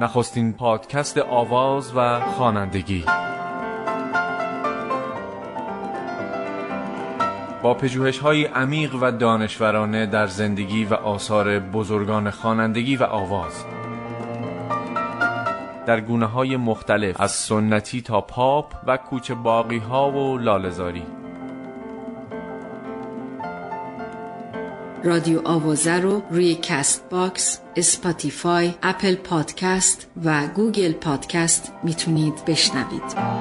نخستین پادکست آواز و خوانندگی. با پژوهش های عمیق و دانشورانه در زندگی و آثار بزرگان خوانندگی و آواز. در گونه های مختلف از سنتی تا پاپ و کوچه باقی ها و لالزاری رادیو آوازه رو روی Castbox، Spotify، Apple Podcast و Google Podcast می‌تونید بشنوید.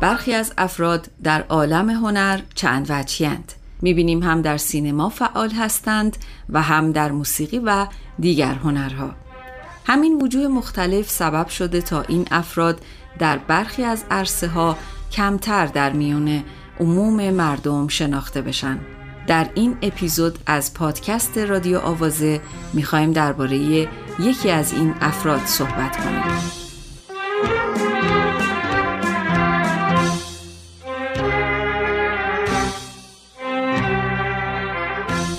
برخی از افراد در عالم هنر چند وجهیند. می‌بینیم هم در سینما فعال هستند و هم در موسیقی و دیگر هنرها. همین وجوه مختلف سبب شده تا این افراد در برخی از عرصه ها کمتر در میون عموم مردم شناخته بشن. در این اپیزود از پادکست رادیو آوازه می‌خوایم درباره یکی از این افراد صحبت کنیم.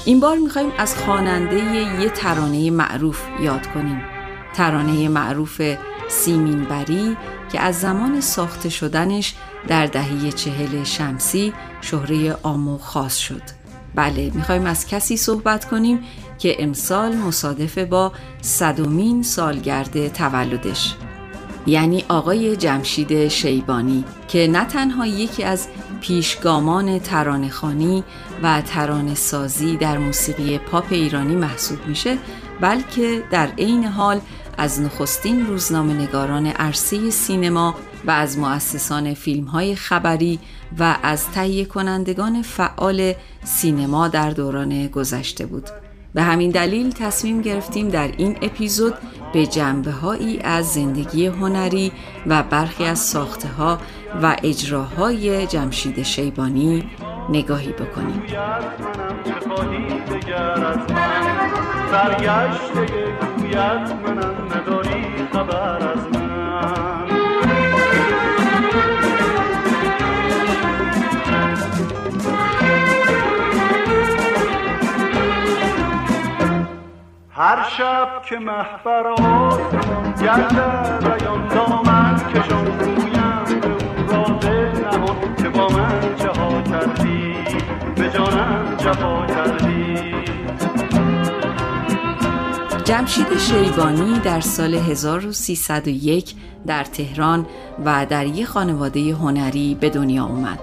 این بار می‌خوایم از خواننده یه ترانه معروف یاد کنیم ترانه معروف سیمین بری که از زمان ساخته شدنش در دهه چهل شمسی شهره عام خاص شد بله می‌خوایم از کسی صحبت کنیم که امسال مصادف با صدومین سالگرد تولدش یعنی آقای جمشید شیبانی که نه تنها یکی از پیشگامان ترانهخوانی و ترانه سازی در موسیقی پاپ ایرانی محسوب میشه بلکه در عین حال از نخستین روزنامه نگاران عرصه سینما و از مؤسسان فیلم های خبری و از تهیه کنندگان فعال سینما در دوران گذشته بود. به همین دلیل تصمیم گرفتیم در این اپیزود به جنبه هایی از زندگی هنری و برخی از ساخته ها و اجراهای جمشید شیبانی نگاهی بکنیم هر شب که محبر آسمان گرده بیان دامن کشان رویم به اون راز نهان که با من چه ها کردی به جانم جفا کردی جمشید شیبانی در سال 1301 در تهران و در یک خانواده هنری به دنیا اومد.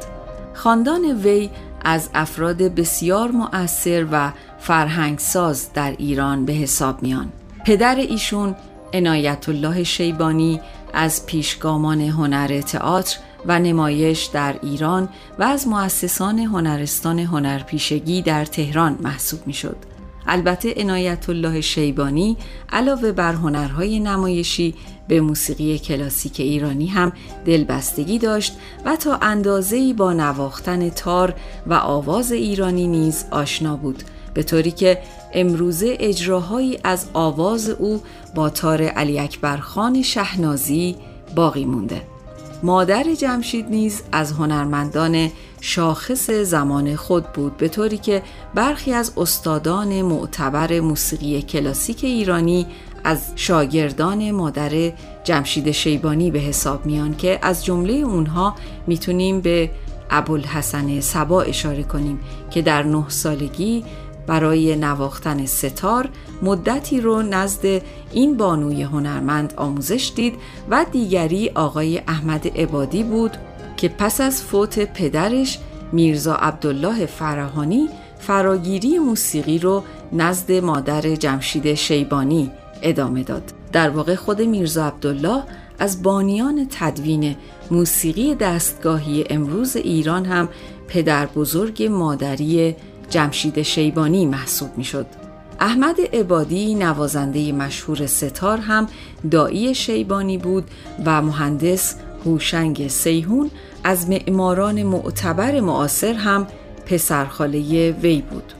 خاندان وی از افراد بسیار مؤثر و فرهنگساز در ایران به حساب میان. پدر ایشون عنایت الله شیبانی از پیشگامان هنر تئاتر و نمایش در ایران و از مؤسسان هنرستان هنرپیشگی در تهران محسوب می شد. البته عنایت الله شیبانی علاوه بر هنرهای نمایشی به موسیقی کلاسیک ایرانی هم دلبستگی داشت و تا اندازه‌ای با نواختن تار و آواز ایرانی نیز آشنا بود به طوری که امروزه اجراهایی از آواز او با تار علی اکبر خان شهنازی باقی مونده. مادر جمشید نیز از هنرمندان شاخص زمان خود بود به طوری که برخی از استادان معتبر موسیقی کلاسیک ایرانی از شاگردان مادر جمشید شیبانی به حساب میان که از جمله اونها می‌تونیم به ابوالحسن سبا اشاره کنیم که در نه سالگی برای نواختن ستار مدتی رو نزد این بانوی هنرمند آموزش دید و دیگری آقای احمد عبادی بود که پس از فوت پدرش میرزا عبدالله فرهانی فراگیری موسیقی رو نزد مادر جمشید شیبانی ادامه داد. در واقع خود میرزا عبدالله از بانیان تدوین موسیقی دستگاهی امروز ایران هم پدر بزرگ مادری جمشید شیبانی محسوب می شد. احمد عبادی نوازنده مشهور ستار هم دایی شیبانی بود و مهندس هوشنگ سیهون از معماران معتبر معاصر هم پسرخاله وی بود.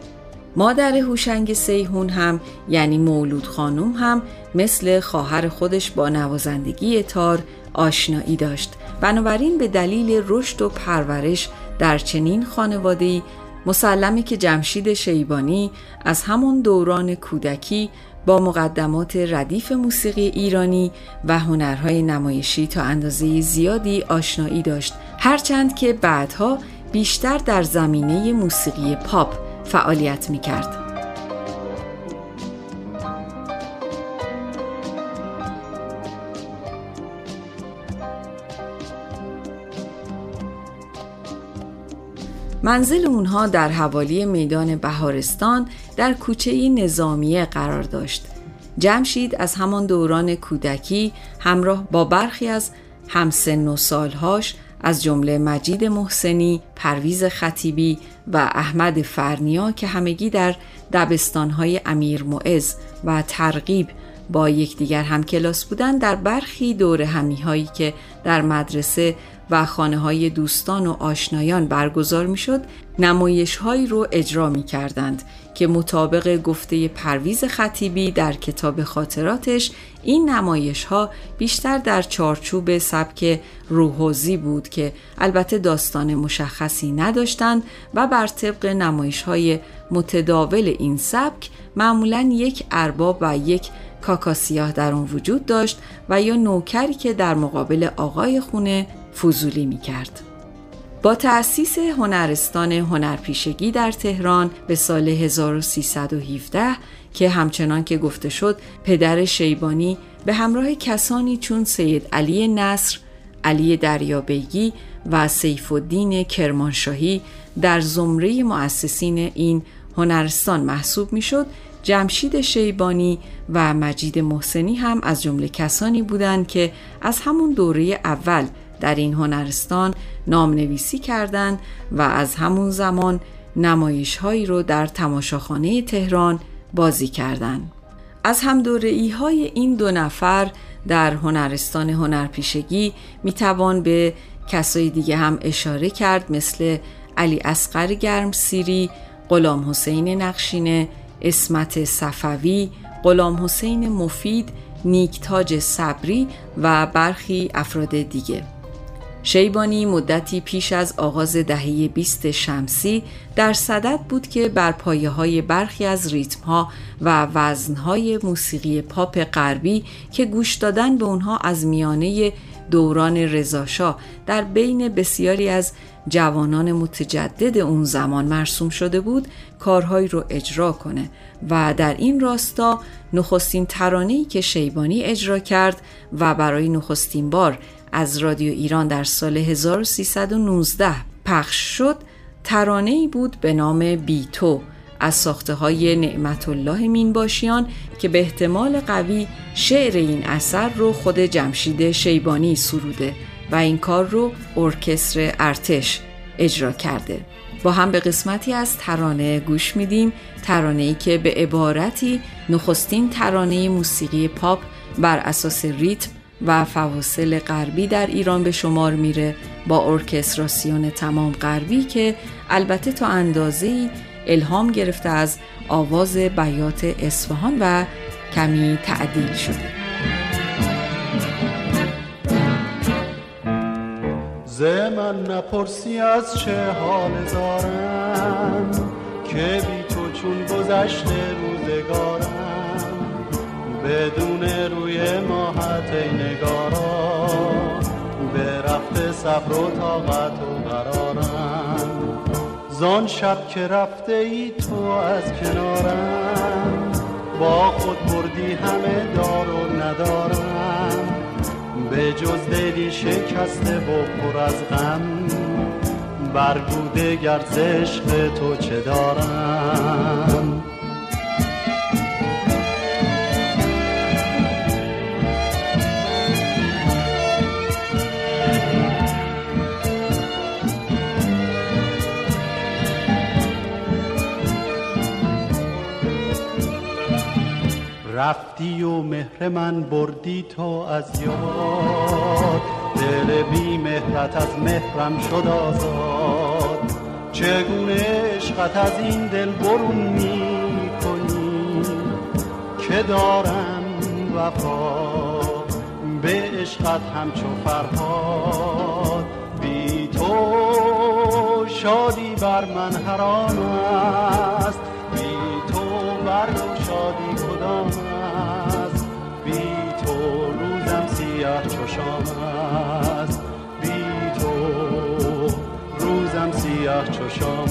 مادر هوشنگ سیهون هم یعنی مولود خانم هم مثل خواهر خودش با نوازندگی تار آشنایی داشت بنابراین به دلیل رشد و پرورش در چنین خانواده‌ای مسلمه که جمشید شیبانی از همون دوران کودکی با مقدمات ردیف موسیقی ایرانی و هنرهای نمایشی تا اندازه زیادی آشنایی داشت هرچند که بعدها بیشتر در زمینه موسیقی پاپ فعالیت می کرد. منزل اونها در حوالی میدان بهارستان در کوچه نظامیه قرار داشت. جمشید از همان دوران کودکی همراه با برخی از همسن و سالهاش از جمله مجید محسنی، پرویز خطیبی و احمد فرنیا که همگی در دبستانهای امیر معز و ترغیب با یکدیگر هم کلاس بودند در برخی دور همی هایی که در مدرسه و خانه های دوستان و آشنایان برگزار می شد نمایش هایی رو اجرا می کردند که مطابق گفته پرویز خطیبی در کتاب خاطراتش این نمایش ها بیشتر در چارچوب سبک روحوزی بود که البته داستان مشخصی نداشتند و بر طبق نمایش های متداول این سبک معمولا یک ارباب و یک کاکاسیاه در اون وجود داشت و یا نوکری که در مقابل آقای خونه فضولی می کرد. با تأسیس هنرستان هنرپیشگی در تهران به سال 1317 که همچنان که گفته شد پدر شیبانی به همراه کسانی چون سید علی نصر، علی دریابیگی و سیف الدین کرمانشاهی در زمره مؤسسین این هنرستان محسوب می‌شد جمشید شیبانی و مجید محسنی هم از جمله کسانی بودند که از همون دوره اول در این هنرستان نام نویسی کردند و از همون زمان نمایش هایی رو در تماشاخانه تهران بازی کردند. از هم ای های این دو نفر در هنرستان هنرپیشگی می‌توان به کسای دیگه هم اشاره کرد مثل علی اسقر گرم سیری، غلام حسین نقشینه، اسمت صفوی، غلام حسین مفید، نیکتاج صبری و برخی افراد دیگه شیبانی مدتی پیش از آغاز دهه 20 شمسی در صدد بود که بر پایه های برخی از ریتم ها و وزن های موسیقی پاپ غربی که گوش دادن به اونها از میانه دوران رضاشاه در بین بسیاری از جوانان متجدد اون زمان مرسوم شده بود کارهایی رو اجرا کنه و در این راستا نخستین ترانه‌ای که شیبانی اجرا کرد و برای نخستین بار از رادیو ایران در سال 1319 پخش شد ترانه ای بود به نام بیتو از ساخته های نعمت الله مینباشیان که به احتمال قوی شعر این اثر رو خود جمشید شیبانی سروده و این کار رو ارکستر ارتش اجرا کرده. با هم به قسمتی از ترانه گوش میدیم ترانه ای که به عبارتی نخستین ترانه موسیقی پاپ بر اساس ریتم و فواصل غربی در ایران به شمار میره با ارکستراسیون تمام غربی که البته تا اندازه الهام گرفته از آواز بیات اصفهان و کمی تعدیل شده. من نپرسی از چه حال دارم که بی تو چون گذشته روزگارم بدون روی ماهت نگارا به رفت صبر و طاقت و قرارم. زان شب که رفته ای تو از کنارم با خود بردی همه دار و ندارم. به جز دلی شکسته و پر از غم برگوده گرزش به تو چه دارم؟ رفتی و مهر من بردی تو از یاد. دل بی مهرت از مهرم شد آزاد. چگونه عشقت از این دل برون می کنی؟ که دارم وفا به عشقت همچو فرهاد. بی تو شادی بر من حرام است. تو بر شادی کدام است. بی تو روزم سیاه چشام است. بی تو روزم سیاه چشام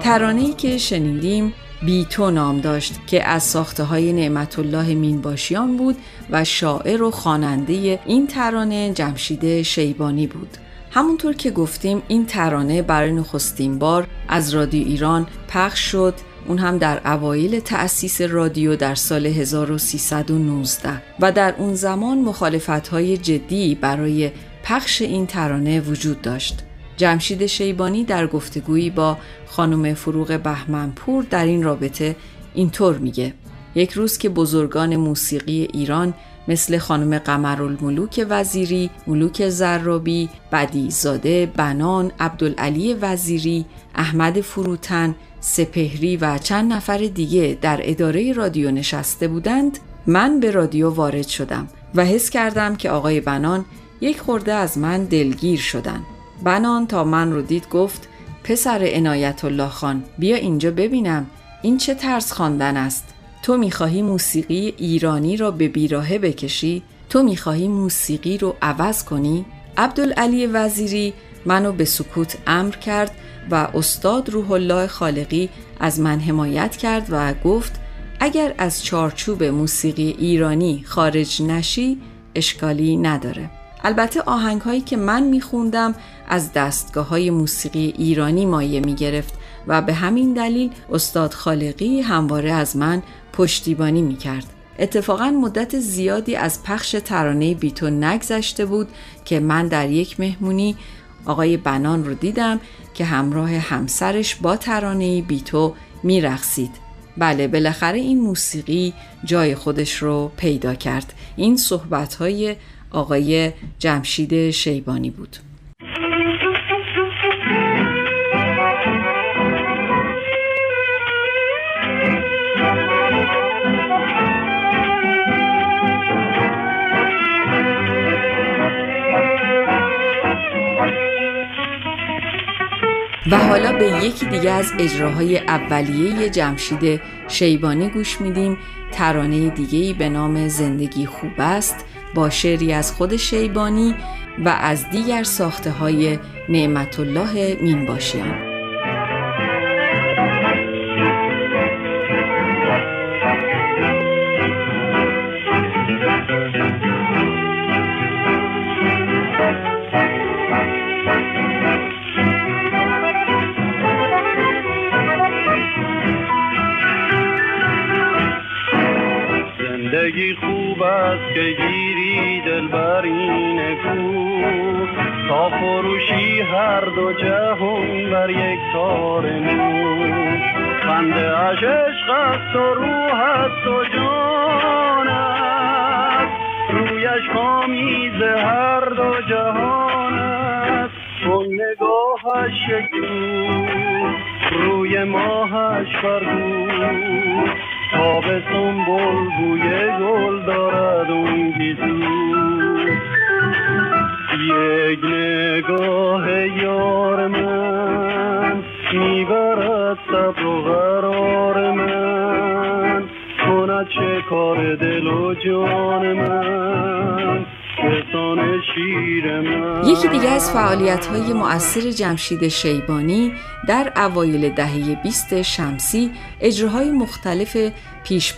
ترانه ای که شنیدیم بی تو نام داشت که از ساخته های نعمت الله مینباشیان بود و شاعر و خواننده این ترانه جمشید شیبانی بود. همونطور که گفتیم این ترانه برای نخستین بار از رادیو ایران پخش شد. اون هم در اوایل تأسیس رادیو در سال 1319 و در اون زمان مخالفت های جدی برای پخش این ترانه وجود داشت. جمشید شیبانی در گفتگویی با خانم فروغ بهمنپور در این رابطه اینطور میگه یک روز که بزرگان موسیقی ایران مثل خانم قمرالملوک وزیری، ملوک زرابی، بدیزاده، بنان، عبدالعلی وزیری، احمد فروتن، سپهری و چند نفر دیگه در اداره رادیو نشسته بودند من به رادیو وارد شدم و حس کردم که آقای بنان یک خورده از من دلگیر شدن. بنان تا من رو دید گفت پسر عنایت الله خان بیا اینجا ببینم این چه ترس خواندن است. تو می‌خواهی موسیقی ایرانی را به بیراهه بکشی؟ تو می‌خواهی موسیقی رو عوض کنی؟ عبدالعلی وزیری منو به سکوت امر کرد و استاد روح الله خالقی از من حمایت کرد و گفت اگر از چارچوب موسیقی ایرانی خارج نشی اشکالی نداره البته آهنگ هایی که من میخوندم از دستگاه های موسیقی ایرانی مایه می‌گرفت و به همین دلیل استاد خالقی همواره از من پشتیبانی می‌کرد. اتفاقا مدت زیادی از پخش ترانه بیتو نگذشته بود که من در یک مهمونی آقای بنان رو دیدم که همراه همسرش با ترانه بیتو میرقصید. بله بالاخره این موسیقی جای خودش رو پیدا کرد. این صحبت های آقای جمشید شیبانی بود. و حالا به یکی دیگه از اجراهای اولیه جمشید شیبانی گوش میدیم. ترانه دیگهی به نام زندگی خوب است با شعری از خود شیبانی و از دیگر ساخته های نعمت الله مینباشیان. کامیز هر دو جهان است. و نگاهش شکو روی ماهش فرگو تابستون بل بوی گل دارد اون یک نگاه یار من می‌برد صبر و قرار من. کند چه کار دل و جان من. یکی دیگه از فعالیت های مؤثر جمشید شیبانی در اوایل دهه 20 شمسی اجراهای مختلف پیش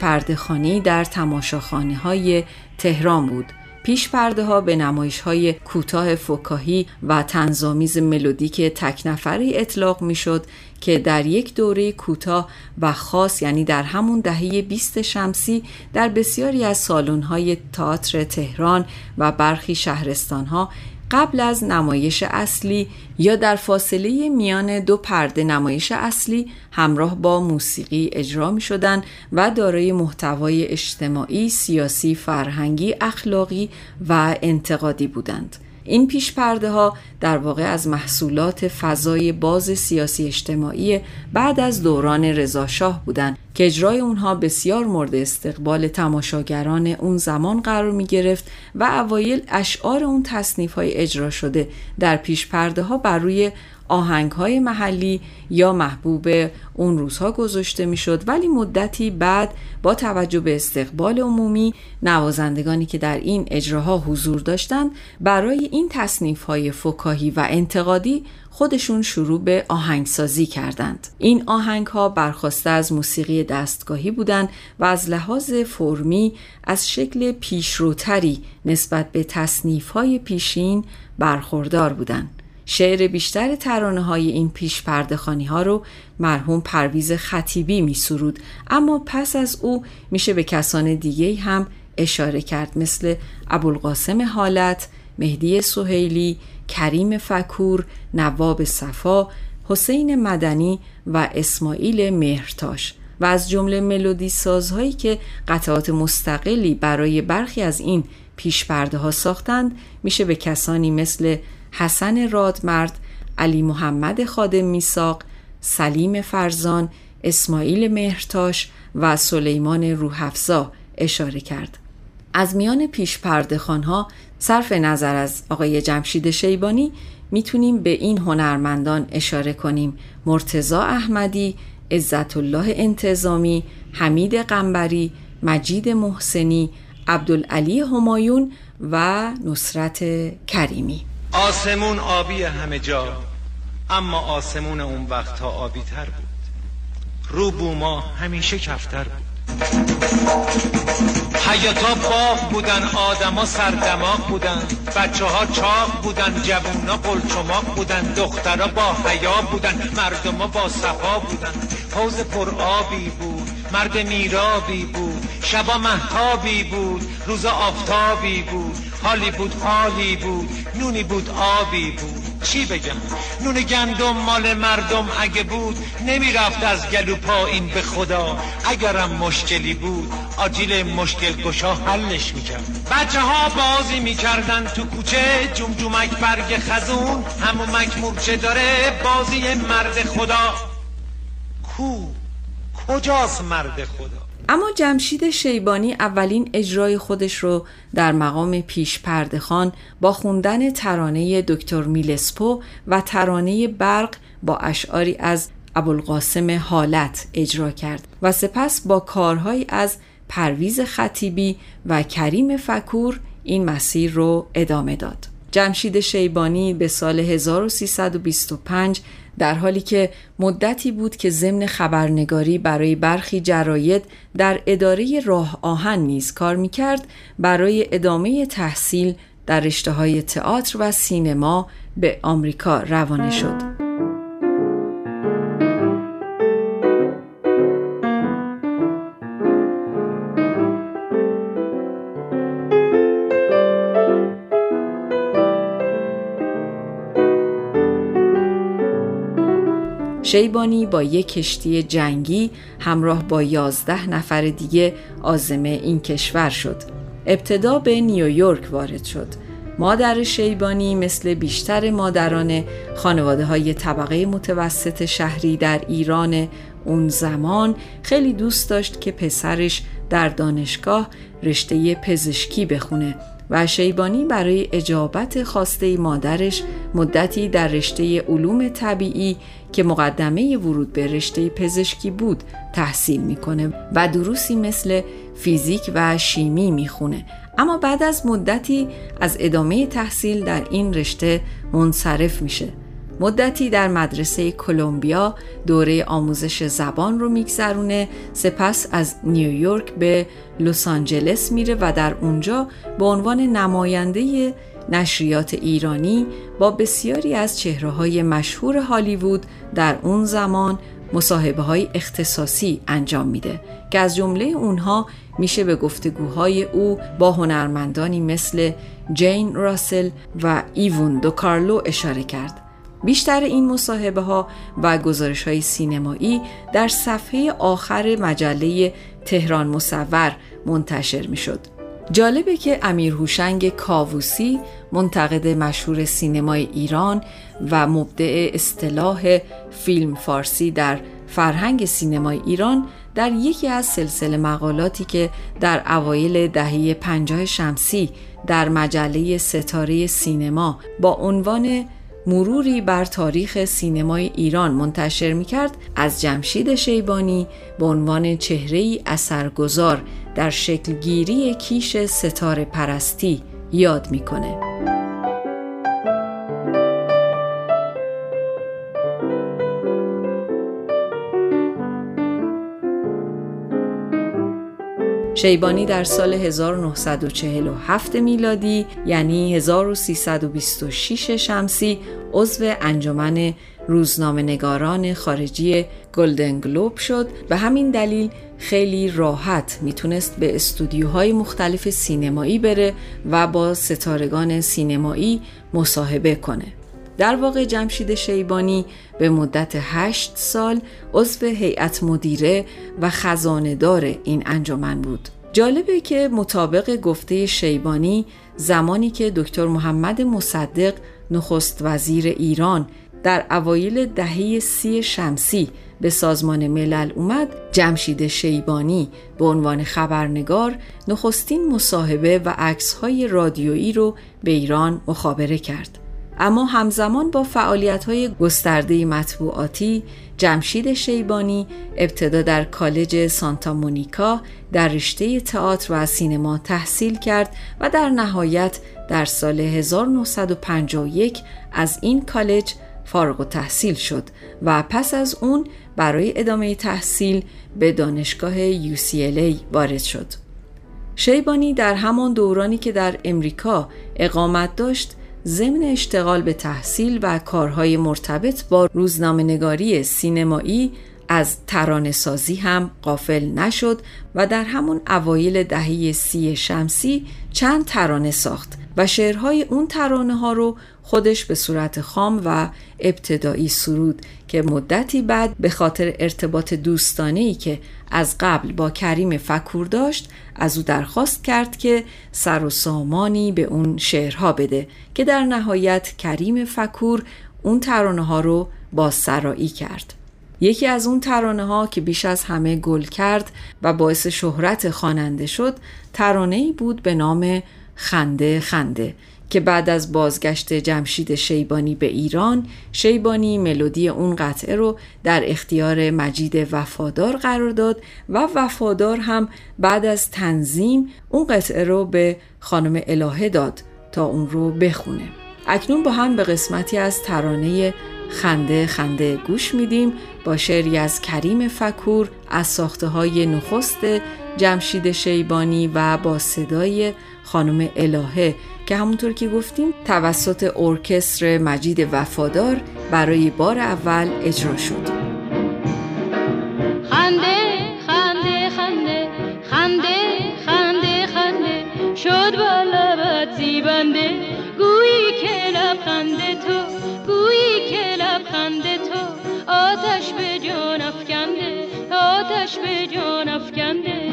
در تماشاخانه های تهران بود. پیش پرده ها به نمایش های کوتاه فکاهی و تنظامیز ملودیک تک نفری اطلاق می شد که در یک دوره کوتاه و خاص یعنی در همون دهه 20 شمسی در بسیاری از سالن های تئاتر تهران و برخی شهرستان ها قبل از نمایش اصلی یا در فاصله میان دو پرده نمایش اصلی همراه با موسیقی اجرا می شدن و دارای محتوای اجتماعی، سیاسی، فرهنگی، اخلاقی و انتقادی بودند. این پیش پرده ها در واقع از محصولات فضای باز سیاسی اجتماعی بعد از دوران رضاشاه بودند که اجرای اونها بسیار مورد استقبال تماشاگران اون زمان قرار می گرفت و اوایل اشعار اون تصنیف های اجرا شده در پیش پرده ها بر روی آهنگ های محلی یا محبوب اون روزها گذاشته می‌شد ولی مدتی بعد با توجه به استقبال عمومی نوازندگانی که در این اجراها حضور داشتند برای این تصنیف های فکاهی و انتقادی خودشون شروع به آهنگسازی کردند. این آهنگ ها برخواسته از موسیقی دستگاهی بودند و از لحاظ فرمی از شکل پیشروتری نسبت به تصنیف های پیشین برخوردار بودند. شعر بیشتر ترانه های این پیش پردخانی ها رو مرحوم پرویز خطیبی می سرود اما پس از او میشه به کسان دیگه هم اشاره کرد مثل ابوالقاسم حالت، مهدی سهیلی، کریم فکور، نواب صفا، حسین مدنی و اسماعیل مهرتاش. و از جمله ملودی سازهایی که قطعات مستقلی برای برخی از این پیش پرده ها ساختند میشه به کسانی مثل حسن رادمرد، علی محمد خادم میساق، سلیم فرزان، اسماعیل مهرتاش و سلیمان روحفزا اشاره کرد. از میان پیش ها صرف نظر از آقای جمشید شیبانی می‌تونیم به این هنرمندان اشاره کنیم مرتزا احمدی، عزت الله انتظامی، حمید قنبری، مجید محسنی، عبدالعلی همایون و نصرت کریمی آسمون آبی همه جا اما آسمون اون وقتها آبی تر بود. رو بوما همیشه کفتر بود. حیاتا باغ بودن آدما سردماغ بودن بچه ها چاق بودن جوونا قلچماق بودن دخترها با حیا بودن مردما با صفا بودن. حوز پر آبی بود. مرد میرابی بود شبا محتابی بود روزا آفتابی بود حالی بود حالی بود نونی بود آبی بود. چی بگم؟ نون گندم مال مردم اگه بود نمی‌رفت از گلو پایین به خدا. اگرم مشکلی بود آجیل مشکل گشا حلش می‌کرد. بچه ها بازی می‌کردن تو کوچه جمجمک برگ خزون همومک مورچه داره بازی مرد خدا. کو؟ کجاست مرد خدا اما جمشید شیبانی اولین اجرای خودش رو در مقام پیش پردخان با خوندن ترانه دکتر میلسپو و ترانه برق با اشعاری از ابوالقاسم حالت اجرا کرد و سپس با کارهایی از پرویز خطیبی و کریم فکور این مسیر رو ادامه داد. جمشید شیبانی به سال 1325 در حالی که مدتی بود که ضمن خبرنگاری برای برخی جراید در اداره راه آهن نیز کار می‌کرد برای ادامه تحصیل در رشته های تئاتر و سینما به آمریکا روانه شد. شیبانی با یک کشتی جنگی همراه با یازده نفر دیگه آزمه این کشور شد. ابتدا به نیویورک وارد شد. مادر شیبانی مثل بیشتر مادران خانواده های طبقه متوسط شهری در ایران اون زمان خیلی دوست داشت که پسرش در دانشگاه رشته پزشکی بخونه و شیبانی برای اجابت خواسته مادرش مدتی در رشته علوم طبیعی که مقدمه ورود به رشته پزشکی بود تحصیل می‌کنه و دروسی مثل فیزیک و شیمی می‌خونه. اما بعد از مدتی از ادامه تحصیل در این رشته منصرف میشه. مدتی در مدرسه کلمبیا دوره آموزش زبان رو میگذرونه سپس از نیویورک به لس آنجلس میره و در اونجا به عنوان نماینده نشریات ایرانی با بسیاری از چهره های مشهور هالیوود در اون زمان مصاحبه های اختصاصی انجام میده که از جمله اونها میشه به گفتگوهای او با هنرمندانی مثل جین راسل و ایوون دو کارلو اشاره کرد بیشتر این مصاحبه ها و گزارش های سینمایی در صفحه آخر مجله تهران مصور منتشر می شد. جالبه که امیر هوشنگ کاووسی منتقد مشهور سینمای ایران و مبدع اصطلاح فیلم فارسی در فرهنگ سینمای ایران در یکی از سلسله مقالاتی که در اوایل دهه پنجاه شمسی در مجله ستاره سینما با عنوان مروری بر تاریخ سینمای ایران منتشر می کرد از جمشید شیبانی به عنوان چهره اثرگذار در شکلگیری کیش ستاره پرستی یاد می‌کنه. شیبانی در سال 1947 میلادی یعنی 1326 شمسی عضو انجمن روزنامه نگاران خارجی گلدن گلوب شد. به همین دلیل خیلی راحت می‌تونست به استودیوهای مختلف سینمایی بره و با ستارگان سینمایی مصاحبه کنه. در واقع جمشید شیبانی به مدت هشت سال عضو هیئت مدیره و خزاندار این انجمن بود. جالبه که مطابق گفته شیبانی زمانی که دکتر محمد مصدق نخست وزیر ایران در اوایل دهه سی شمسی به سازمان ملل اومد جمشید شیبانی به عنوان خبرنگار نخستین مصاحبه و عکسهای رادیویی رو به ایران مخابره کرد اما همزمان با فعالیت های گسترده مطبوعاتی جمشید شیبانی ابتدا در کالج سانتا مونیکا در رشته تئاتر و سینما تحصیل کرد و در نهایت در سال 1951 از این کالج فارغ و تحصیل شد و پس از اون برای ادامه تحصیل به دانشگاه UCLA وارد شد. شیبانی در همان دورانی که در امریکا اقامت داشت ضمن اشتغال به تحصیل و کارهای مرتبط با روزنامه نگاری سینمایی از ترانه سازی هم قافل نشد و در همون اوایل دهه سی شمسی چند ترانه ساخت و شعرهای اون ترانه ها رو خودش به صورت خام و ابتدایی سرود که مدتی بعد به خاطر ارتباط دوستانه ای که از قبل با کریم فکور داشت از او درخواست کرد که سر و سامانی به اون شعرها بده که در نهایت کریم فکور اون ترانه ها رو با سرایی کرد. یکی از اون ترانه ها که بیش از همه گل کرد و باعث شهرت خواننده شد ترانه ای بود به نام خنده خنده که بعد از بازگشت جمشید شیبانی به ایران شیبانی ملودی اون قطعه رو در اختیار مجید وفادار قرار داد و وفادار هم بعد از تنظیم اون قطعه رو به خانم الهه داد تا اون رو بخونه. اکنون با هم به قسمتی از ترانه خنده خنده گوش میدیم با شعری از کریم فکور از ساخته های نخست جمشید شیبانی و با صدای خانم الهه که همونطور که گفتیم توسط ارکستر مجید وفادار برای بار اول اجرا شد. خنده خنده خنده خنده خنده خنده شد با لبت زیبنده آتش به جان افکنده.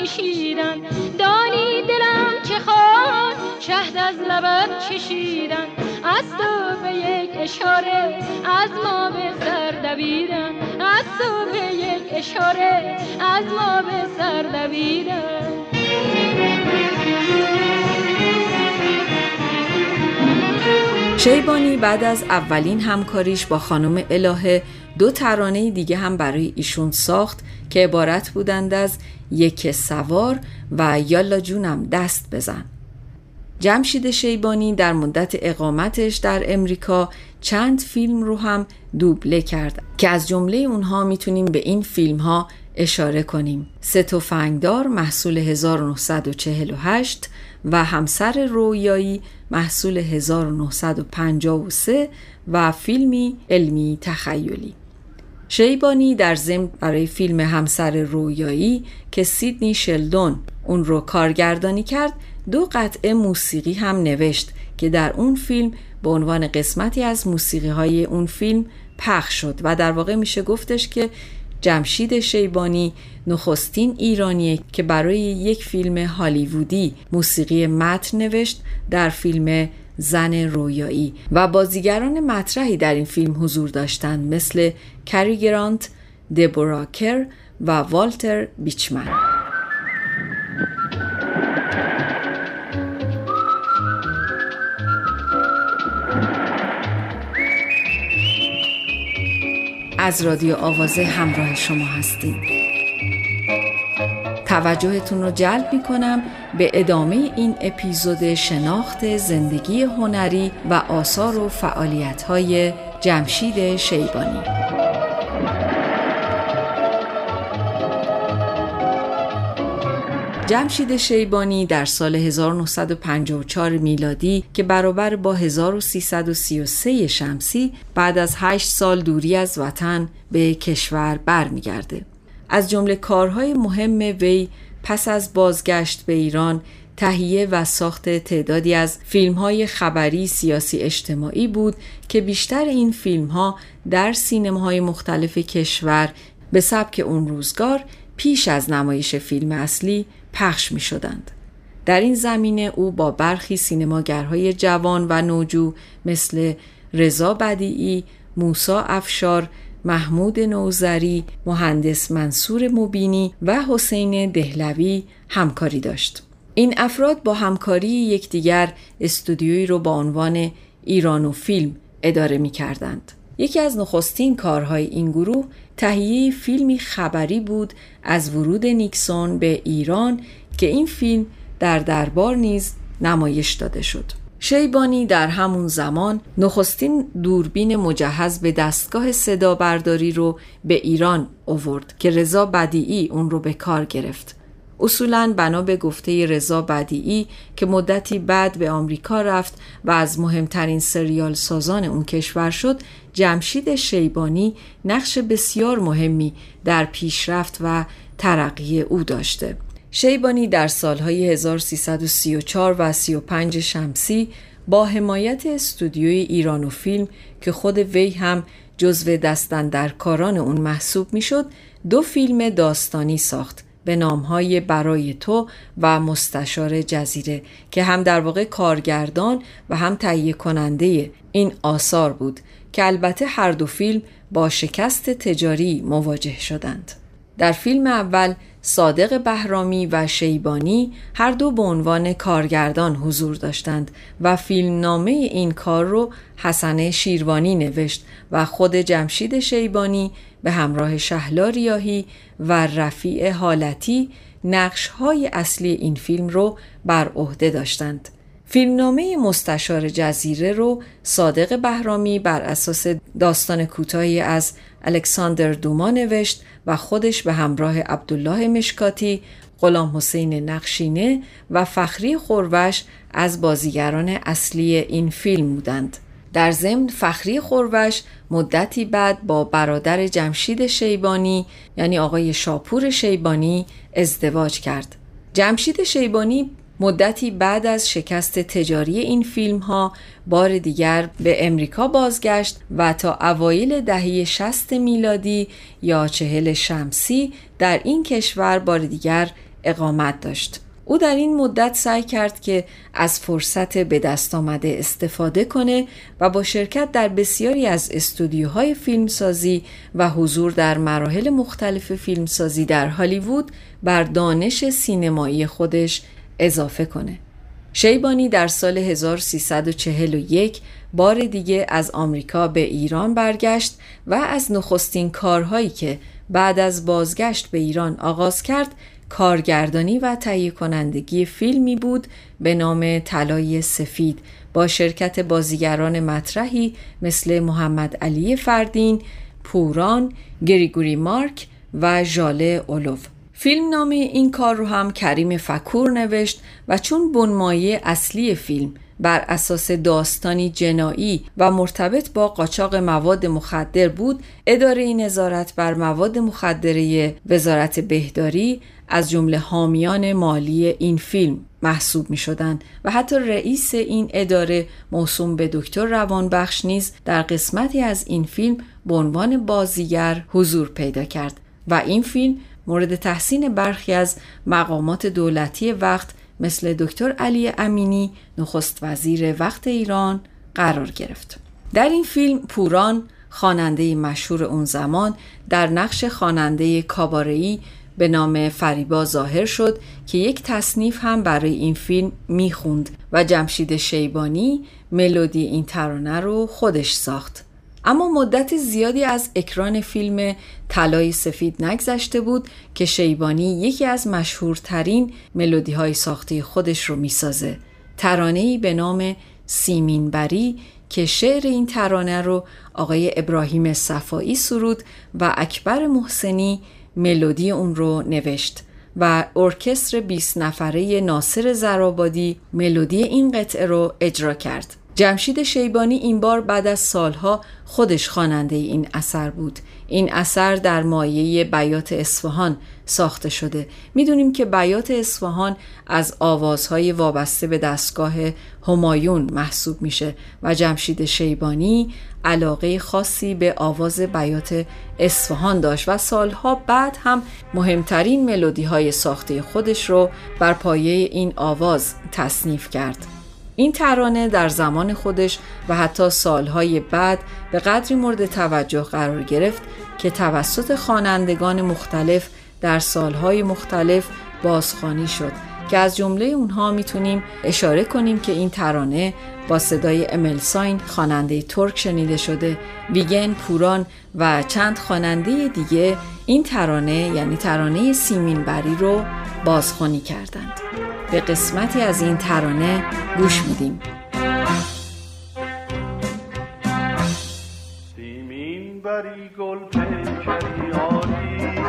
کشیدن دانی دلم چه خواهد شهد از لبت چشیدن از تو به یک اشاره از ما به از تو به از ما به سر شیبانی بعد از اولین همکاریش با خانم الهه دو ترانه دیگه هم برای ایشون ساخت که عبارت بودند از یک سوار و یالا جونم دست بزن. جمشید شیبانی در مدت اقامتش در امریکا چند فیلم رو هم دوبله کرد که از جمله اونها می‌تونیم به این فیلم ها اشاره کنیم. سه فنگدار محصول 1948 و همسر رویایی محصول 1953 و فیلمی علمی تخیلی. شیبانی در ضمن برای فیلم همسر رویایی که سیدنی شلدون اون رو کارگردانی کرد دو قطعه موسیقی هم نوشت که در اون فیلم به عنوان قسمتی از موسیقی های اون فیلم پخش شد و در واقع میشه گفتش که جمشید شیبانی نخستین ایرانیه که برای یک فیلم هالیوودی موسیقی متن نوشت در فیلم زن رویایی. و بازیگران مطرحی در این فیلم حضور داشتند مثل کری گرانت، دبورا کر و والتر بیچمن. از رادیو آوازه همراه شما هستیم. توجهتون رو جلب می کنم به ادامه این اپیزود شناخت زندگی هنری و آثار و فعالیت های جمشید شیبانی. جمشید شیبانی در سال 1954 میلادی که برابر با 1333 شمسی بعد از 8 سال دوری از وطن به کشور برمیگرده. از جمله کارهای مهم وی پس از بازگشت به ایران تهیه و ساخت تعدادی از فیلم های خبری سیاسی اجتماعی بود که بیشتر این فیلم ها در سینماهای مختلف کشور به سبک اون روزگار پیش از نمایش فیلم اصلی پخش می شدند. در این زمینه او با برخی سینماگرهای جوان و نوجو مثل رضا بدیعی، موسا افشار، محمود نوزری، مهندس منصور مبینی و حسین دهلوی همکاری داشت. این افراد با همکاری یکدیگر استودیویی رو با عنوان ایران و فیلم اداره می کردند. یکی از نخستین کارهای این گروه تهیه فیلمی خبری بود از ورود نیکسون به ایران که این فیلم در دربار نیز نمایش داده شد. شیبانی در همون زمان نخستین دوربین مجهز به دستگاه صدا برداری رو به ایران اوورد که رضا بدیعی اون رو به کار گرفت. اصولا بنا به گفته رضا بدیعی که مدتی بعد به آمریکا رفت و از مهمترین سریال سازان اون کشور شد جمشید شیبانی نقش بسیار مهمی در پیشرفت و ترقی او داشته. شیبانی در سالهای 1334 و 35 شمسی با حمایت استودیوی ایران و فیلم که خود وی هم جزو کاران اون محسوب می‌شد دو فیلم داستانی ساخت به نامهای برای تو و مستشار جزیره که هم در واقع کارگردان و هم تهیه کننده این آثار بود. که البته هر دو فیلم با شکست تجاری مواجه شدند. در فیلم اول صادق بهرامی و شیبانی هر دو به عنوان کارگردان حضور داشتند و فیلمنامه این کار رو حسن شیروانی نوشت و خود جمشید شیبانی به همراه شهلا ریاهی و رفیع حالتی نقش های اصلی این فیلم رو بر عهده داشتند. فیلمنامه مستشار جزیره رو صادق بهرامی بر اساس داستان کوتاهی از الکساندر دوما نوشت و خودش به همراه عبدالله مشکاتی، غلام حسین نقشینه و فخری خوروش از بازیگران اصلی این فیلم بودند. در ضمن فخری خوروش مدتی بعد با برادر جمشید شیبانی یعنی آقای شاپور شیبانی ازدواج کرد. جمشید شیبانی مدتی بعد از شکست تجاری این فیلم ها بار دیگر به امریکا بازگشت و تا اوایل دهه 60 میلادی یا چهل شمسی در این کشور بار دیگر اقامت داشت. او در این مدت سعی کرد که از فرصت به دست آمده استفاده کنه و با شرکت در بسیاری از استودیوهای فیلمسازی و حضور در مراحل مختلف فیلمسازی در هالیوود بر دانش سینمایی خودش اضافه کنه. شیبانی در سال 1341 بار دیگه از آمریکا به ایران برگشت و از نخستین کارهایی که بعد از بازگشت به ایران آغاز کرد کارگردانی و تهیه کنندگی فیلمی بود به نام طلای سفید با شرکت بازیگران مطرحی مثل محمد علی فردین، پوران، گریگوری مارک و ژاله اولوف فیلم نامه این کار رو هم کریم فکور نوشت و چون بنمایه اصلی فیلم بر اساس داستانی جنایی و مرتبط با قاچاق مواد مخدر بود اداره نظارت بر مواد مخدره وزارت بهداری از جمله حامیان مالی این فیلم محسوب می شدن و حتی رئیس این اداره موسوم به دکتر روانبخش نیز در قسمتی از این فیلم به عنوان بازیگر حضور پیدا کرد و این فیلم مورد تحسین برخی از مقامات دولتی وقت مثل دکتر علی امینی نخست وزیر وقت ایران قرار گرفت. در این فیلم پوران خواننده مشهور اون زمان در نقش خواننده کاباره‌ای به نام فریبا ظاهر شد که یک تصنیف هم برای این فیلم می‌خوند و جمشید شیبانی ملودی این ترانه رو خودش ساخت. اما مدت زیادی از اکران فیلم طلای سفید نگذشته بود که شیبانی یکی از مشهورترین ملودی های ساخته خودش رو می‌سازه. ترانه‌ای به نام سیمینبری که شعر این ترانه رو آقای ابراهیم صفایی سرود و اکبر محسنی ملودی اون رو نوشت و ارکستر 20 نفره ناصر زرابادی ملودی این قطعه رو اجرا کرد. جمشید شیبانی این بار بعد از سالها خودش خواننده این اثر بود. این اثر در مایه بیات اصفهان ساخته شده. می‌دونیم که بیات اصفهان از آوازهای وابسته به دستگاه همایون محسوب میشه و جمشید شیبانی علاقه خاصی به آواز بیات اصفهان داشت و سالها بعد هم مهمترین ملودی های ساخته خودش رو بر پایه این آواز تصنیف کرد. این ترانه در زمان خودش و حتی سالهای بعد به قدری مورد توجه قرار گرفت که توسط خوانندگان مختلف در سالهای مختلف بازخوانی شد. که از جمله اونها می‌تونیم اشاره کنیم که این ترانه با صدای املساین خواننده ترک شنیده شده ویگن پوران و چند خواننده دیگه این ترانه یعنی ترانه سیمین بری رو بازخوانی کردند. به قسمتی از این ترانه گوش میدیم. سیمین بری گل پیکری آری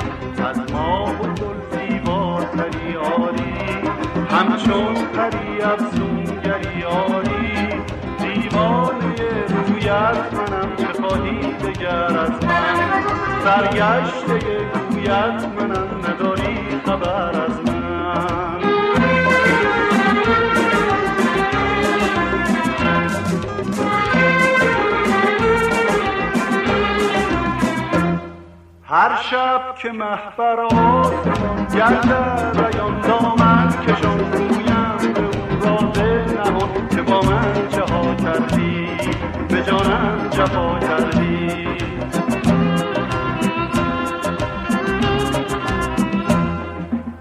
همچون پری افزونگری آری دیوانه رویت منم چه خواهی دگر از من. سرگشته گویت منم نداری خبر از من. هر شب که محبر آسمان گردد ریان دامن کشان رویم به او را دل نهان که با من چه ها کردی به جانم جفا کردی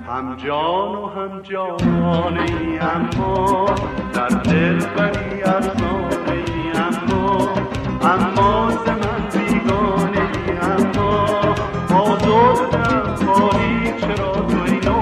هم جان و هم جانانه ای اما در دل بری ارزانه ای اما اما من بیگانه ای اما آزردم توی نو گل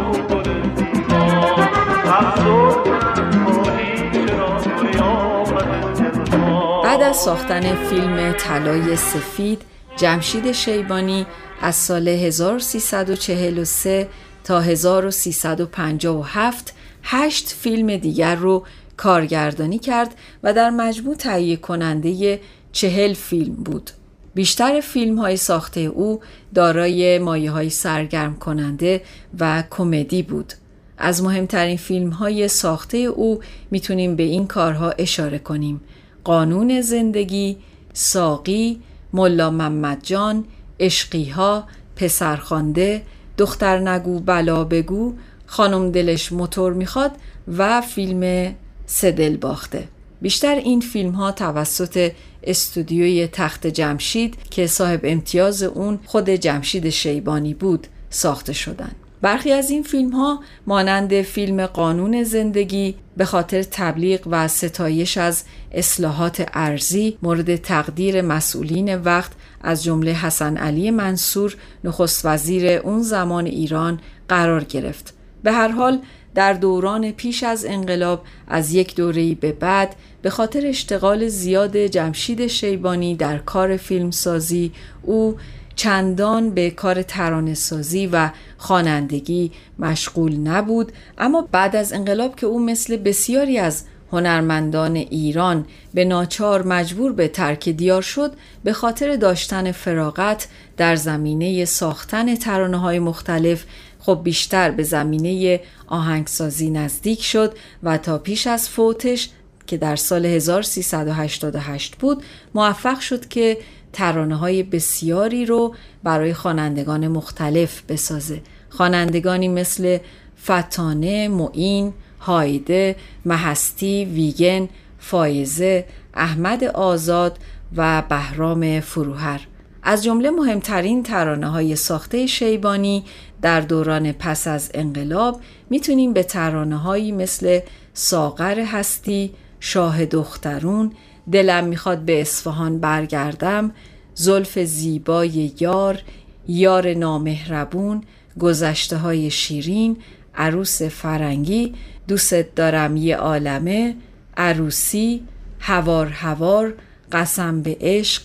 از ساختن فیلم طلای سفید جمشید شیبانی از سال 1343 تا 1357 هشت فیلم دیگر رو کارگردانی کرد و در مجموع تهیه کننده چهل فیلم بود. بیشتر فیلم های ساخته او دارای مایه های سرگرم کننده و کمدی بود. از مهمترین فیلم های ساخته او می‌تونیم به این کارها اشاره کنیم. قانون زندگی، ساقی، ملا محمد جان، اشقیها، پسرخوانده، دختر نگو بلا بگو، خانم دلش موتور می‌خواد و فیلم سدل باخته. بیشتر این فیلم ها توسط استودیوی تخت جمشید که صاحب امتیاز اون خود جمشید شیبانی بود ساخته شدند. برخی از این فیلم ها مانند فیلم قانون زندگی به خاطر تبلیغ و ستایش از اصلاحات ارزی مورد تقدیر مسئولین وقت از جمله حسن علی منصور نخست وزیر اون زمان ایران قرار گرفت. به هر حال در دوران پیش از انقلاب از یک دوره‌ای به بعد به خاطر اشتغال زیاد جمشید شیبانی در کار فیلمسازی او چندان به کار ترانه سازی و خوانندگی مشغول نبود اما بعد از انقلاب که او مثل بسیاری از هنرمندان ایران به ناچار مجبور به ترک دیار شد به خاطر داشتن فراغت در زمینه ساختن ترانه های مختلف خب بیشتر به زمینه آهنگسازی نزدیک شد و تا پیش از فوتش که در سال 1388 بود موفق شد که ترانه های بسیاری رو برای خوانندگان مختلف بسازه. خوانندگانی مثل فتانه، معین، هایده، محستی، ویگن، فایزه، احمد آزاد و بهرام فروهر. از جمله مهمترین ترانه های ساخته شیبانی در دوران پس از انقلاب می‌تونیم به ترانه هایی مثل ساغر هستی، شاه دخترون، دلم می‌خواد به اصفهان برگردم، زلف زیبای یار، یار نامهربون، گذشته های شیرین، عروس فرنگی، دوست دارم یه عالمه، عروسی، هوار هوار، قسم به عشق،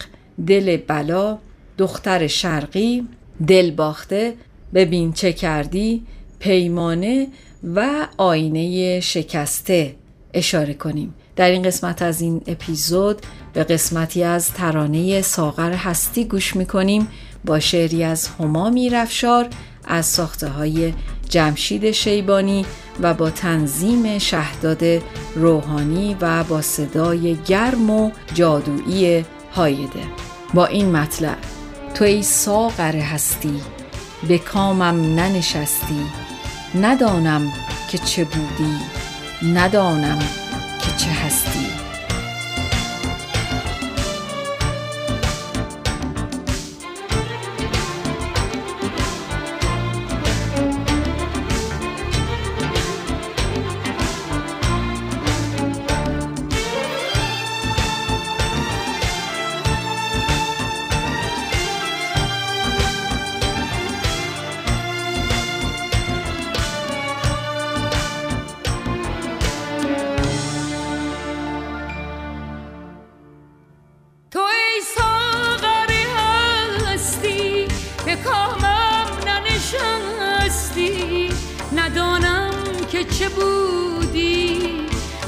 دل بلا، دختر شرقی، دل باخته، ببین چه کردی، پیمانه و آینه شکسته. افشاره کنیم. در این قسمت از این اپیزود به قسمتی از ترانه ساغر هستی گوش می‌کنیم. با شعری از هما میرفشار از ساخته های جمشید شیبانی و با تنظیم شهداد روحانی و با صدای گرم و جادویی هایده. با این مطلب تو ای ساغر هستی به کامم ننشستی ندانم که چه بودی ندانم که چه هستی.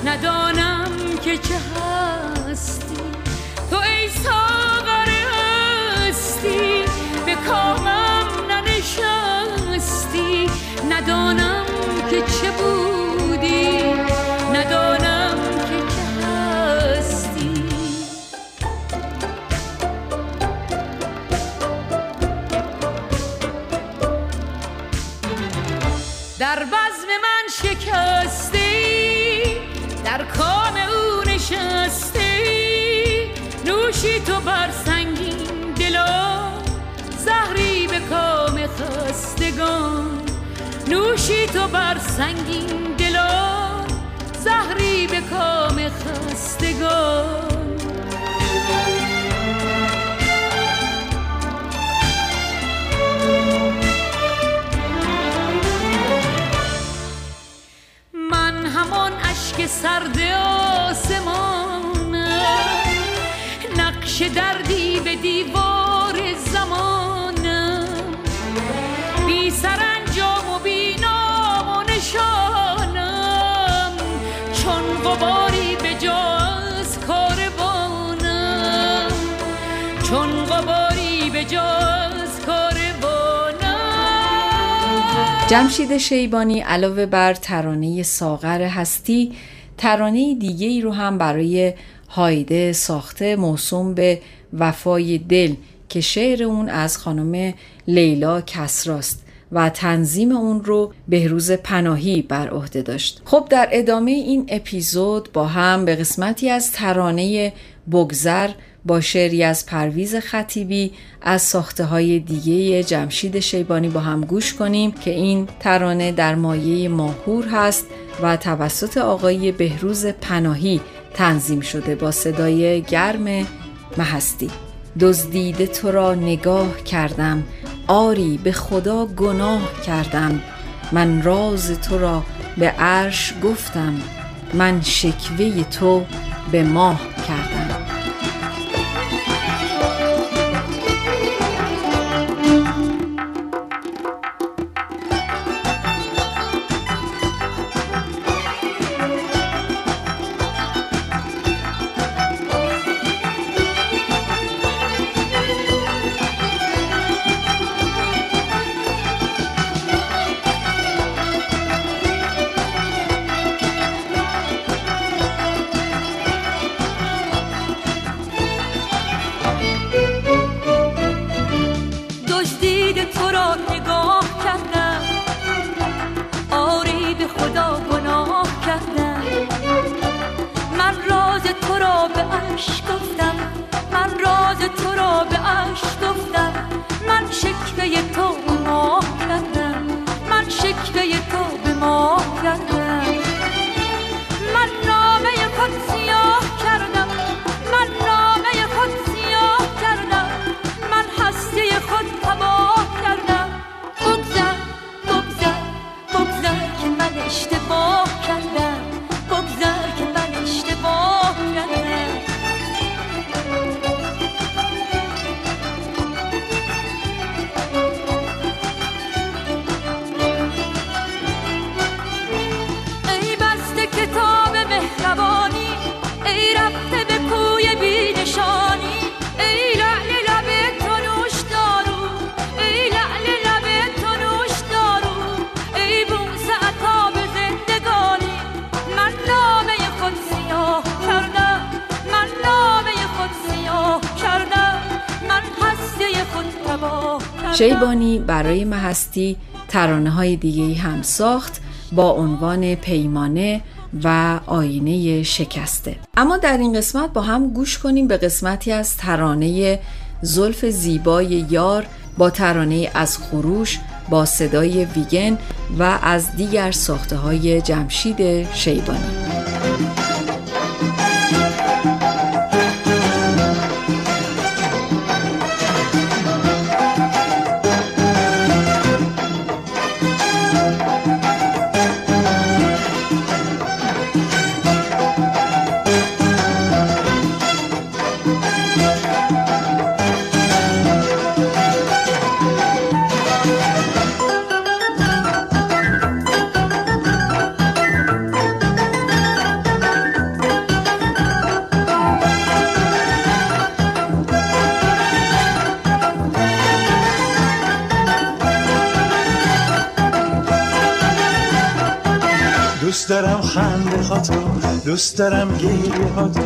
در خستگان سرد آسمان نقش دردی به دیوار جمشید شیبانی علاوه بر ترانه ساغر هستی ترانه دیگه ای رو هم برای هایده ساخته موسوم به وفای دل که شعر اون از خانم لیلا کسراست و تنظیم اون رو بهروز پناهی بر عهده داشت. خب در ادامه این اپیزود با هم به قسمتی از ترانه بگذر با شعری از پرویز خطیبی از ساخته های دیگه جمشید شیبانی با هم گوش کنیم که این ترانه در مایه ماهور هست و توسط آقای بهروز پناهی تنظیم شده با صدای گرم محستی دزدیده تو را نگاه کردم آری به خدا گناه کردم. من راز تو را به عرش گفتم من شکوه تو به ماه کردم. see your شیبانی برای محستی ترانه های دیگه هم ساخت با عنوان پیمانه و آینه شکسته. اما در این قسمت با هم گوش کنیم به قسمتی از ترانه زلف زیبای یار با ترانه از خروش با صدای ویگن و از دیگر ساخته های جمشید شیبانی. دارم خنده هاتو دوست دارم گیری هاتو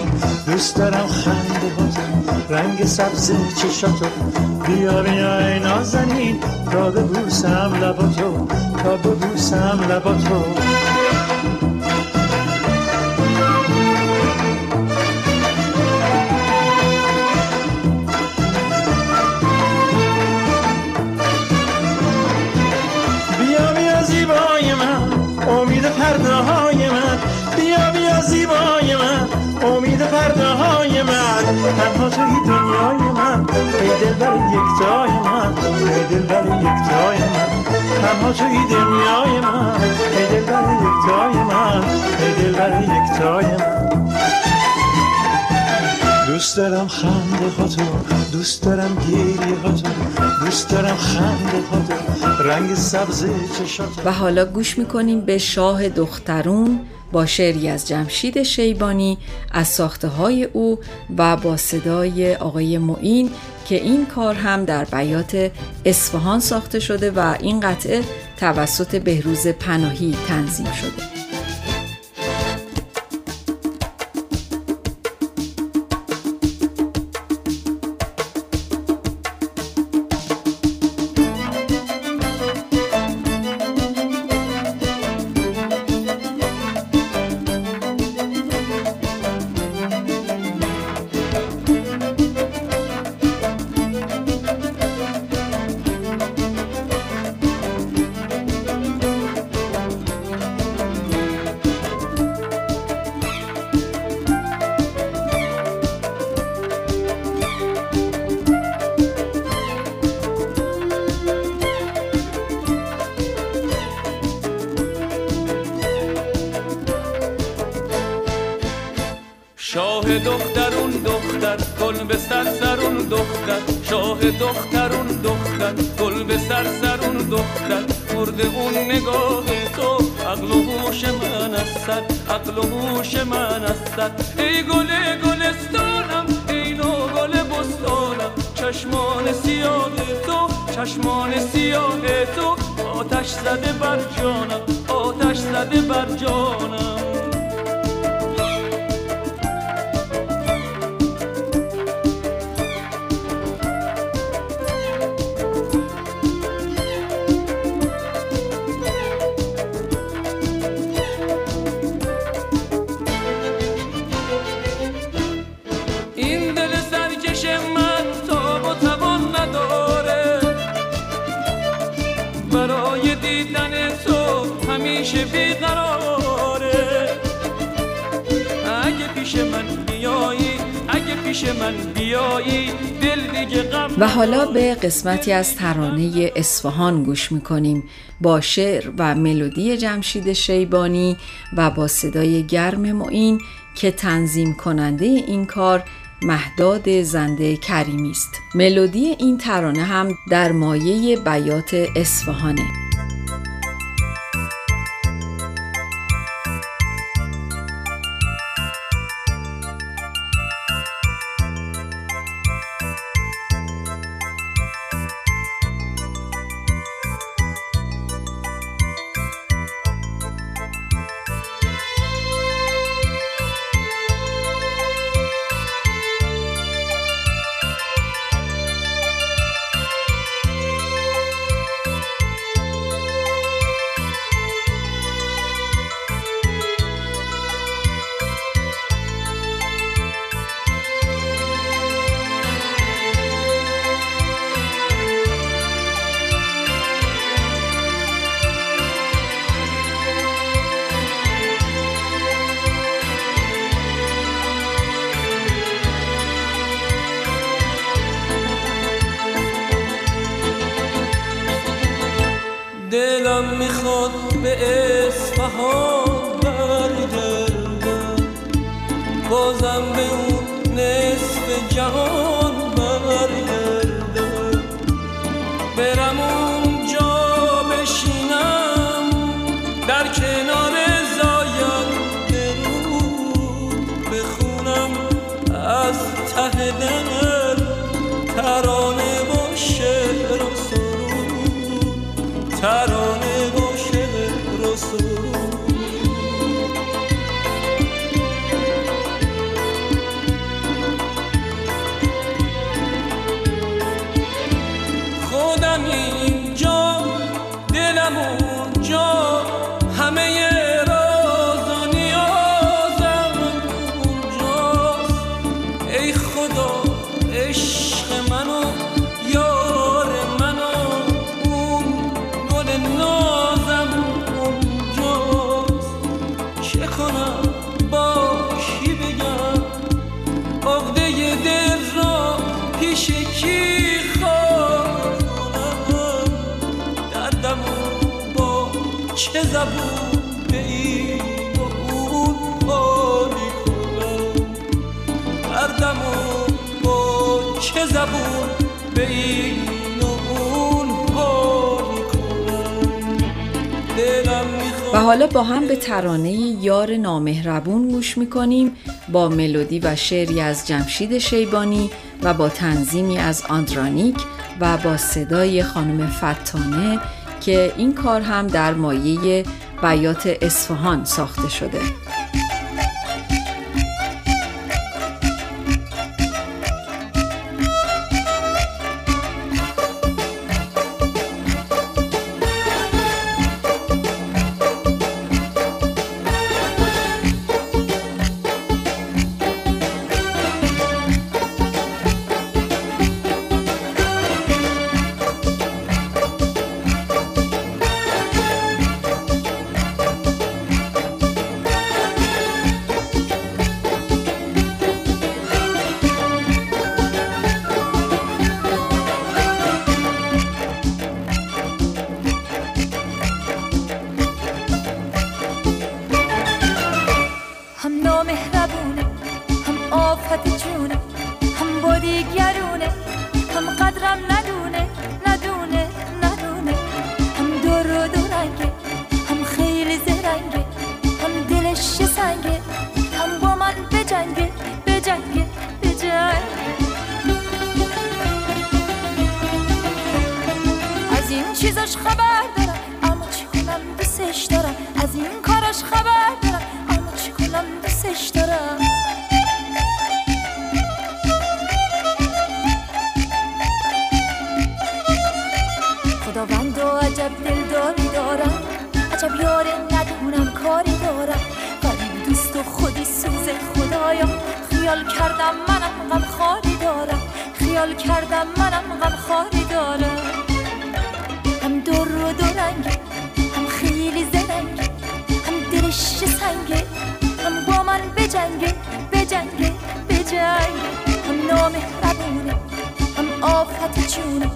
دوست دارم خنده هاتو رنگ سبز چشاتو بیا بیا ای نازنین. تا ببوسم لباتو تا ببوسم لباتو تنها توی دنیای من ای دل بر یک تای من ای دل بر یک تای من. تنها توی دنیای من ای دل بر یک تای من ای دل بر یک تای من. دوست دارم خنده هاتو دوست دارم گیری هاتو دوست دارم خنده هاتو رنگ سبز چشاتو و حالا گوش می‌کنیم به شاه دخترون با شعری از جمشید شیبانی از ساخته های او و با صدای آقای معین که این کار هم در بیات اصفهان ساخته شده و این قطعه توسط بهروز پناهی تنظیم شده. گل به سر سرون دختر شاه دخترون دختر گل به سر سرون دختر. مرده اون نگاه تو عقل و هوش من است عقل و هوش من است ای گل گلستانم ای نو گل بستانم چشمان سیاه تو چشمان سیاه تو. آتش زده بر جانم آتش زده بر جانم. پیش من بیایی اگه پیش من بیایی دل دیگه غم و حالا به قسمتی از ترانه اصفهان گوش می‌کنیم با شعر و ملودی جمشید شیبانی و با صدای گرم معین که تنظیم کننده این کار مهداد زنده کریمی است. ملودی این ترانه هم در مایه بیات اصفهانه. در کنار حالا با هم به ترانه یار نامهربون گوش می‌کنیم با ملودی و شعری از جمشید شیبانی و با تنظیمی از آندرانیک و با صدای خانم فتانه که این کار هم در مایه بیات اصفهان ساخته شده. بجنگه هم نامهربونه هم آفت جونه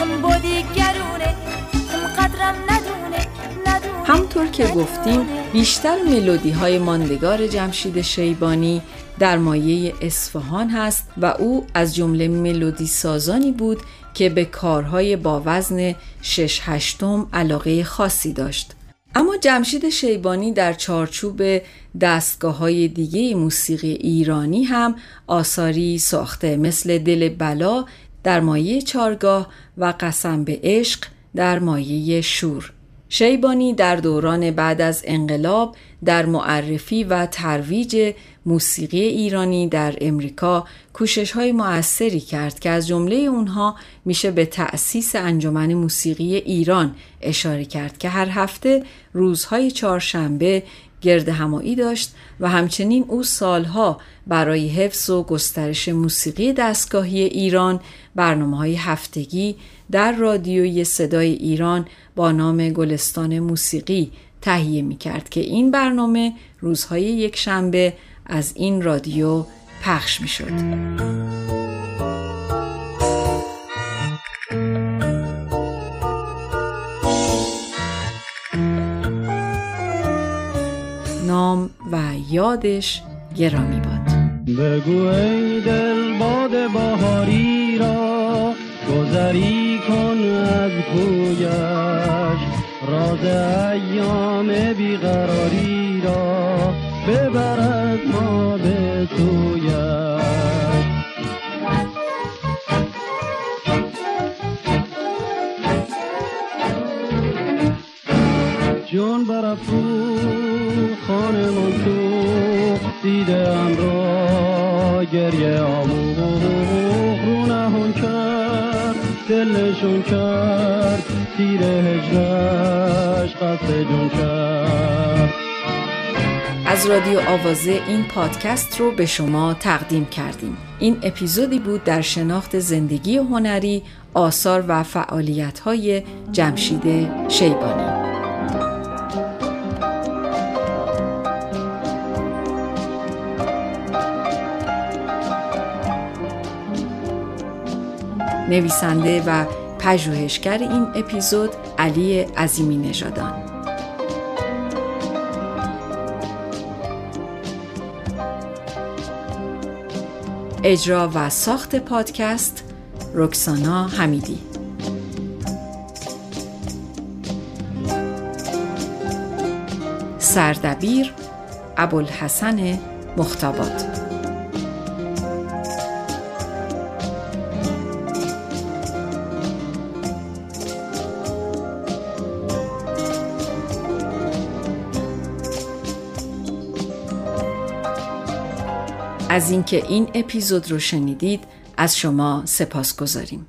هم بادیگرونه هم قدرم ندونه ندونه همطور که گفتیم بیشتر ملودی های ماندگار جمشید شیبانی در مایه اصفهان هست و او از جمله ملودی سازانی بود که به کارهای با وزن شش هشتم علاقه خاصی داشت. اما جمشید شیبانی در چارچوب دستگاه های دیگه موسیقی ایرانی هم آثاری ساخته مثل دل بلا در مایه چارگاه و قسم به عشق در مایه شور. شیبانی در دوران بعد از انقلاب در معرفی و ترویج موسیقی ایرانی در امریکا کوشش های مؤثری کرد که از جمله اونها میشه به تأسیس انجمن موسیقی ایران اشاره کرد که هر هفته روزهای چهارشنبه گرد همایی داشت و همچنین او سالها برای حفظ و گسترش موسیقی دستگاهی ایران برنامه های هفتگی در رادیوی صدای ایران با نام گلستان موسیقی تهیه می کرد که این برنامه روزهای یک شنبه از این رادیو پخش می شد. نام و یادش گرامی باد بگو ای دل باد بهاری را گذری کن از کویش راز ایام بیقراری را ببرد ما به سویش جون برافرو خانه تو دیده ام را گریه آموخ رو نهون کرد دلشون کرد تیر هجرش قصد جون کرد از رادیو آوازه این پادکست رو به شما تقدیم کردیم. این اپیزودی بود در شناخت زندگی هنری، آثار و فعالیت های جمشید شیبانی. نویسنده و پژوهشگر این اپیزود علی عظیمی نژادان. اجرا و ساخت پادکست رکسانا حمیدی. سردبیر ابوالحسن مختابات. از اینکه این اپیزود رو شنیدید از شما سپاس گذاریم.